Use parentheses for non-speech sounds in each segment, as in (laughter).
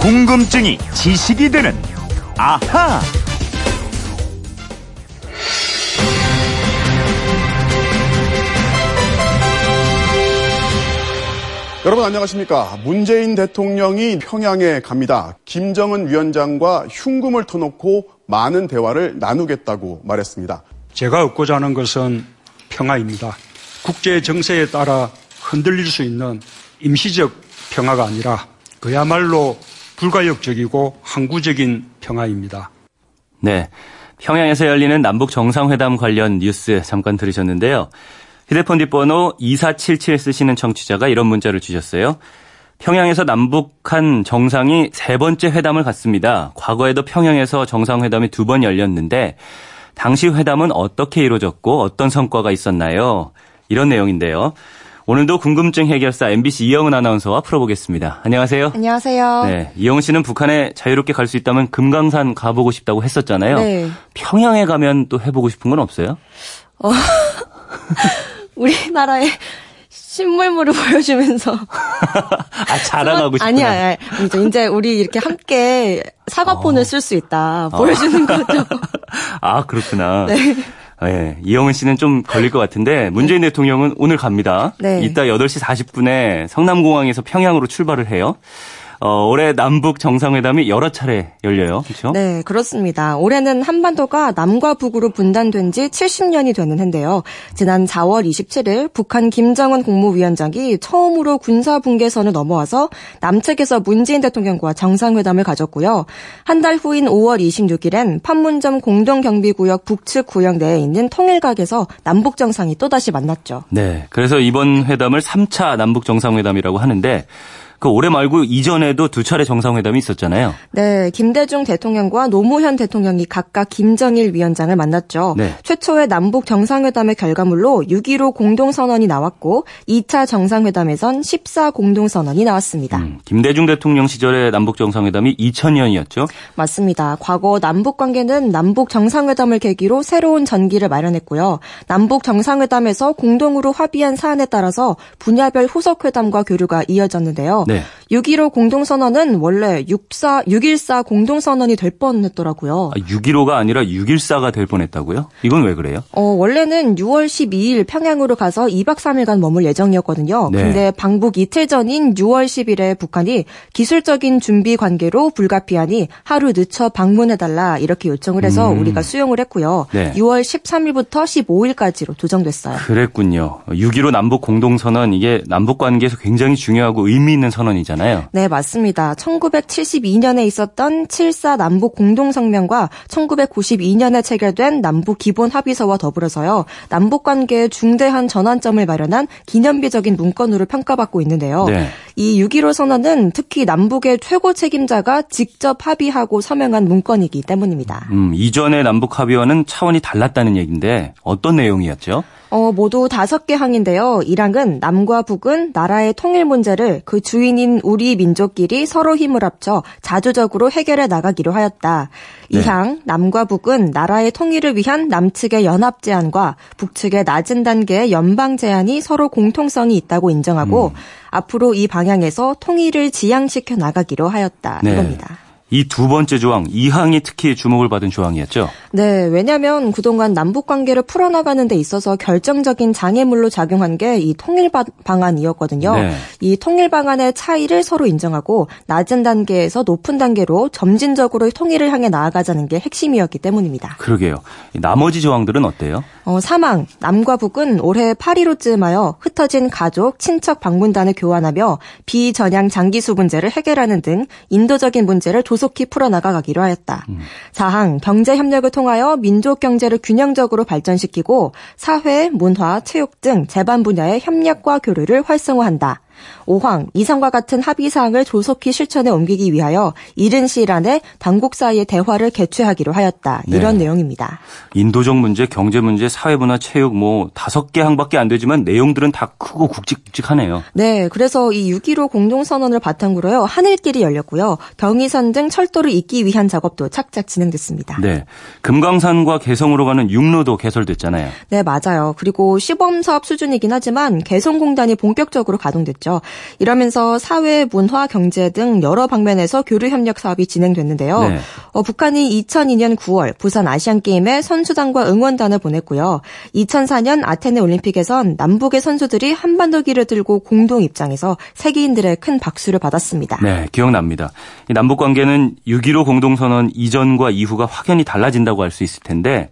궁금증이 지식이 되는 아하. 여러분 안녕하십니까. 문재인 대통령이 평양에 갑니다. 김정은 위원장과 흉금을 터놓고 많은 대화를 나누겠다고 말했습니다. 제가 얻고자 하는 것은 평화입니다. 국제 정세에 따라 흔들릴 수 있는 임시적 평화가 아니라 그야말로 불가역적이고 항구적인 평화입니다. 네. 평양에서 열리는 남북 정상회담 관련 뉴스 잠깐 들으셨는데요. 휴대폰 뒷번호 2477 쓰시는 청취자가 이런 문자를 주셨어요. 평양에서 남북한 정상이 세 번째 회담을 갖습니다. 과거에도 평양에서 정상회담이 두 번 열렸는데 당시 회담은 어떻게 이루어졌고 어떤 성과가 있었나요? 이런 내용인데요. 오늘도 궁금증 해결사 MBC 이영은 아나운서와 풀어보겠습니다. 안녕하세요. 안녕하세요. 네, 이영은 씨는 북한에 자유롭게 갈 수 있다면 금강산 가보고 싶다고 했었잖아요. 네. 평양에 가면 또 해보고 싶은 건 없어요? 어, (laughs) 우리나라의 신물물을 보여주면서. (laughs) 아, 자랑하고 싶구나. 아니야, 아니야. 이제 우리 이렇게 함께 사과폰을 어. 쓸수 있다. 보여주는 어. 거죠. (laughs) 아, 그렇구나. 네. 네, 이영은 씨는 좀 걸릴 것 같은데 문재인 대통령은 오늘 갑니다. 네. 이따 8시 40분에 성남공항에서 평양으로 출발을 해요. 어, 올해 남북 정상회담이 여러 차례 열려요. 그렇죠? 네, 그렇습니다. 올해는 한반도가 남과 북으로 분단된 지 70년이 되는 해인데요. 지난 4월 27일 북한 김정은 국무위원장이 처음으로 군사 분계선을 넘어와서 남측에서 문재인 대통령과 정상회담을 가졌고요. 한 달 후인 5월 26일엔 판문점 공동경비구역 북측 구역 내에 있는 통일각에서 남북 정상이 또다시 만났죠. 네, 그래서 이번 회담을 3차 남북 정상회담이라고 하는데 그 올해 말고 이전에도 두 차례 정상회담이 있었잖아요. 네, 김대중 대통령과 노무현 대통령이 각각 김정일 위원장을 만났죠. 네. 최초의 남북 정상회담의 결과물로 6.15 공동선언이 나왔고 2차 정상회담에선 14 공동선언이 나왔습니다. 음, 김대중 대통령 시절의 남북 정상회담이 2000년이었죠? 맞습니다. 과거 남북 관계는 남북 정상회담을 계기로 새로운 전기를 마련했고요. 남북 정상회담에서 공동으로 합의한 사안에 따라서 분야별 후속 회담과 교류가 이어졌는데요. 네. 6.15 공동선언은 원래 64, 6.14 공동선언이 될 뻔했더라고요. 아, 6.15가 아니라 6.14가 될 뻔했다고요? 이건 왜 그래요? 어, 원래는 6월 12일 평양으로 가서 2박 3일간 머물 예정이었거든요. 네. 근데 방북 이틀 전인 6월 10일에 북한이 기술적인 준비 관계로 불가피하니 하루 늦춰 방문해달라 이렇게 요청을 해서 음. 우리가 수용을 했고요. 네. 6월 13일부터 15일까지로 조정됐어요. 그랬군요. 6.15 남북 공동선언 이게 남북 관계에서 굉장히 중요하고 의미 있는 선 언이잖아요. 네, 맞습니다. 1972년에 있었던 7사 남북 공동성명과 1992년에 체결된 남북 기본 합의서와 더불어서요. 남북 관계에 중대한 전환점을 마련한 기념비적인 문건으로 평가받고 있는데요. 네. 이 6.15 선언은 특히 남북의 최고 책임자가 직접 합의하고 서명한 문건이기 때문입니다. 음, 이전의 남북 합의와는 차원이 달랐다는 얘기인데 어떤 내용이었죠? 어, 모두 다섯 개 항인데요. 1항은 남과 북은 나라의 통일 문제를 그 주인인 우리 민족끼리 서로 힘을 합쳐 자주적으로 해결해 나가기로 하였다. 네. 2항 남과 북은 나라의 통일을 위한 남측의 연합 제안과 북측의 낮은 단계의 연방 제안이 서로 공통성이 있다고 인정하고 음. 앞으로 이 방향에서 통일을 지향시켜 나가기로 하였다. 네. 이겁니다. 이두 번째 조항, 이항이 특히 주목을 받은 조항이었죠. 네, 왜냐하면 그동안 남북 관계를 풀어나가는 데 있어서 결정적인 장애물로 작용한 게 이 통일 방안이었거든요. 네. 이 통일 방안의 차이를 서로 인정하고 낮은 단계에서 높은 단계로 점진적으로 통일을 향해 나아가자는 게 핵심이었기 때문입니다. 그러게요. 나머지 조항들은 어때요? 어, 사망, 남과 북은 올해 8.15쯤하여 흩어진 가족, 친척 방문단을 교환하며 비전향 장기수 문제를 해결하는 등 인도적인 문제를 조 조속히 풀어나가기로 하였다. 음. 4항 경제 협력을 통하여 민족 경제를 균형적으로 발전시키고 사회, 문화, 체육 등 재반 분야의 협력과 교류를 활성화한다. 5항 이상과 같은 합의 사항을 조속히 실천에 옮기기 위하여 이른 시일 안에 당국 사이의 대화를 개최하기로 하였다. 이런 네. 내용입니다. 인도적 문제, 경제 문제, 사회 문화, 체육 뭐 다섯 개 항밖에 안 되지만 내용들은 다 크고 굵직굵직하네요. 네, 그래서 이 6.15 공동선언을 바탕으로요. 하늘길이 열렸고요. 경의선 등 철도를 잇기 위한 작업도 착착 진행됐습니다. 네. 금강산과 개성으로 가는 육로도 개설됐잖아요. 네, 맞아요. 그리고 시범 사업 수준이긴 하지만 개성공단이 본격적으로 가동됐죠. 거죠. 이러면서 사회, 문화, 경제 등 여러 방면에서 교류 협력 사업이 진행됐는데요. 네. 어, 북한이 2002년 9월 부산 아시안 게임에 선수단과 응원단을 보냈고요. 2004년 아테네 올림픽에선 남북의 선수들이 한반도기를 들고 공동 입장해서 세계인들의 큰 박수를 받았습니다. 네, 기억납니다. 남북 관계는 6.15 공동선언 이전과 이후가 확연히 달라진다고 할 수 있을 텐데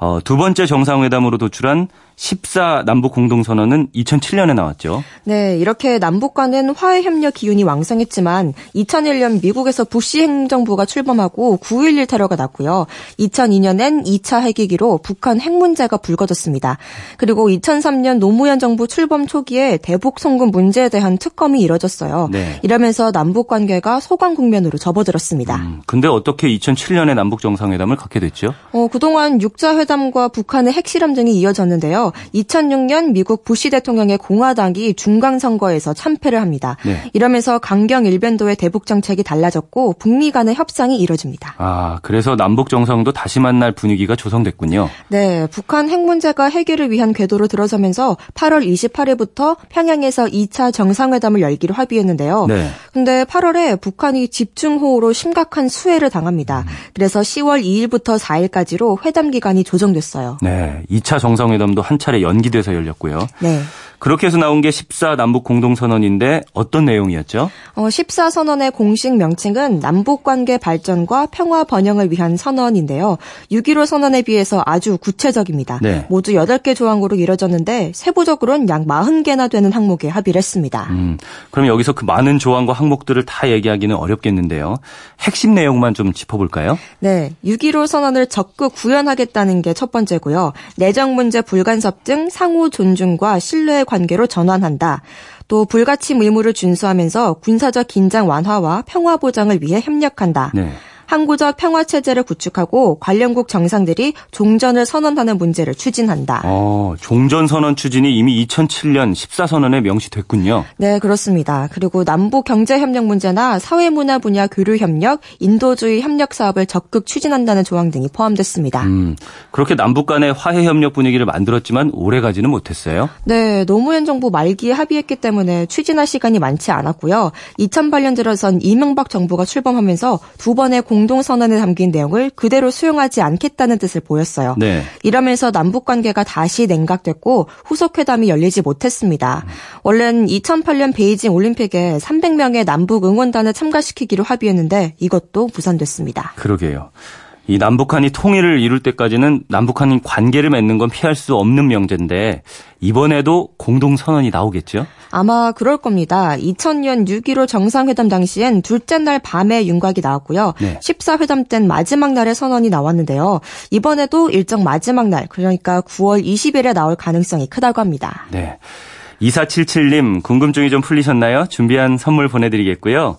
어, 두 번째 정상회담으로 도출한 14 남북 공동선언은 2007년에 나왔죠. 네, 이렇게 남북 간은 화해 협력 기운이 왕성했지만 2001년 미국에서 부시 행정부가 출범하고 9.11 테러가 났고요. 2002년엔 2차 핵위기로 북한 핵 문제가 불거졌습니다. 그리고 2003년 노무현 정부 출범 초기에 대북 송금 문제에 대한 특검이 이뤄졌어요. 네. 이러면서 남북 관계가 소강 국면으로 접어들었습니다. 음, 근데 어떻게 2007년에 남북 정상회담을 갖게 됐죠? 어, 그동안 육자 회담 과 북한의 핵실험 등이 이어졌는데요. 2006년 미국 부시 대통령의 공화당이 중간 선거에서 참패를 합니다. 네. 이러면서 강경 일변도의 대북 정책이 달라졌고 북미 간의 협상이 이뤄집니다. 아, 그래서 남북 정상도 다시 만날 분위기가 조성됐군요. 네, 북한 핵 문제가 해결을 위한 궤도로 들어서면서 8월 28일부터 평양에서 2차 정상회담을 열기로 합의했는데요. 네. 근데 8월에 북한이 집중호우로 심각한 수해를 당합니다. 음. 그래서 10월 2일부터 4일까지로 회담 기간이 조정 됐어요. 네, 2차 정상회담도 한 차례 연기돼서 열렸고요. 네. 그렇게 해서 나온 게 14 남북 공동선언인데 어떤 내용이었죠? 어, 14 선언의 공식 명칭은 남북 관계 발전과 평화 번영을 위한 선언인데요. 6.15 선언에 비해서 아주 구체적입니다. 네. 모두 8개 조항으로 이뤄졌는데 세부적으로는 약 40개나 되는 항목에 합의를 했습니다. 음, 그럼 여기서 그 많은 조항과 항목들을 다 얘기하기는 어렵겠는데요. 핵심 내용만 좀 짚어볼까요? 네. 6.15 선언을 적극 구현하겠다는 게 첫 번째고요. 내정 문제 불간섭 등 상호 존중과 신뢰의 관계로 전환한다. 또 불가침 의무를 준수하면서 군사적 긴장 완화와 평화 보장을 위해 협력한다. 네. 항구적 평화 체제를 구축하고 관련국 정상들이 종전을 선언하는 문제를 추진한다. 어, 종전 선언 추진이 이미 2007년 14선언에 명시됐군요. 네, 그렇습니다. 그리고 남북 경제 협력 문제나 사회 문화 분야 교류 협력, 인도주의 협력 사업을 적극 추진한다는 조항 등이 포함됐습니다. 음, 그렇게 남북 간의 화해 협력 분위기를 만들었지만 오래 가지는 못했어요. 네, 노무현 정부 말기에 합의했기 때문에 추진할 시간이 많지 않았고요. 2008년 들어선 이명박 정부가 출범하면서 두 번의 공 공동선언에 담긴 내용을 그대로 수용하지 않겠다는 뜻을 보였어요. 네. 이러면서 남북 관계가 다시 냉각됐고 후속 회담이 열리지 못했습니다. 원래는 2008년 베이징 올림픽에 300명의 남북 응원단을 참가시키기로 합의했는데 이것도 무산됐습니다. 그러게요. 이 남북한이 통일을 이룰 때까지는 남북한 관계를 맺는 건 피할 수 없는 명제인데 이번에도 공동 선언이 나오겠죠? 아마 그럴 겁니다. 2000년 6.15 정상회담 당시엔 둘째 날 밤에 윤곽이 나왔고요. 네. 14회담 땐 마지막 날에 선언이 나왔는데요. 이번에도 일정 마지막 날, 그러니까 9월 20일에 나올 가능성이 크다고 합니다. 네. 2477님, 궁금증이 좀 풀리셨나요? 준비한 선물 보내드리겠고요.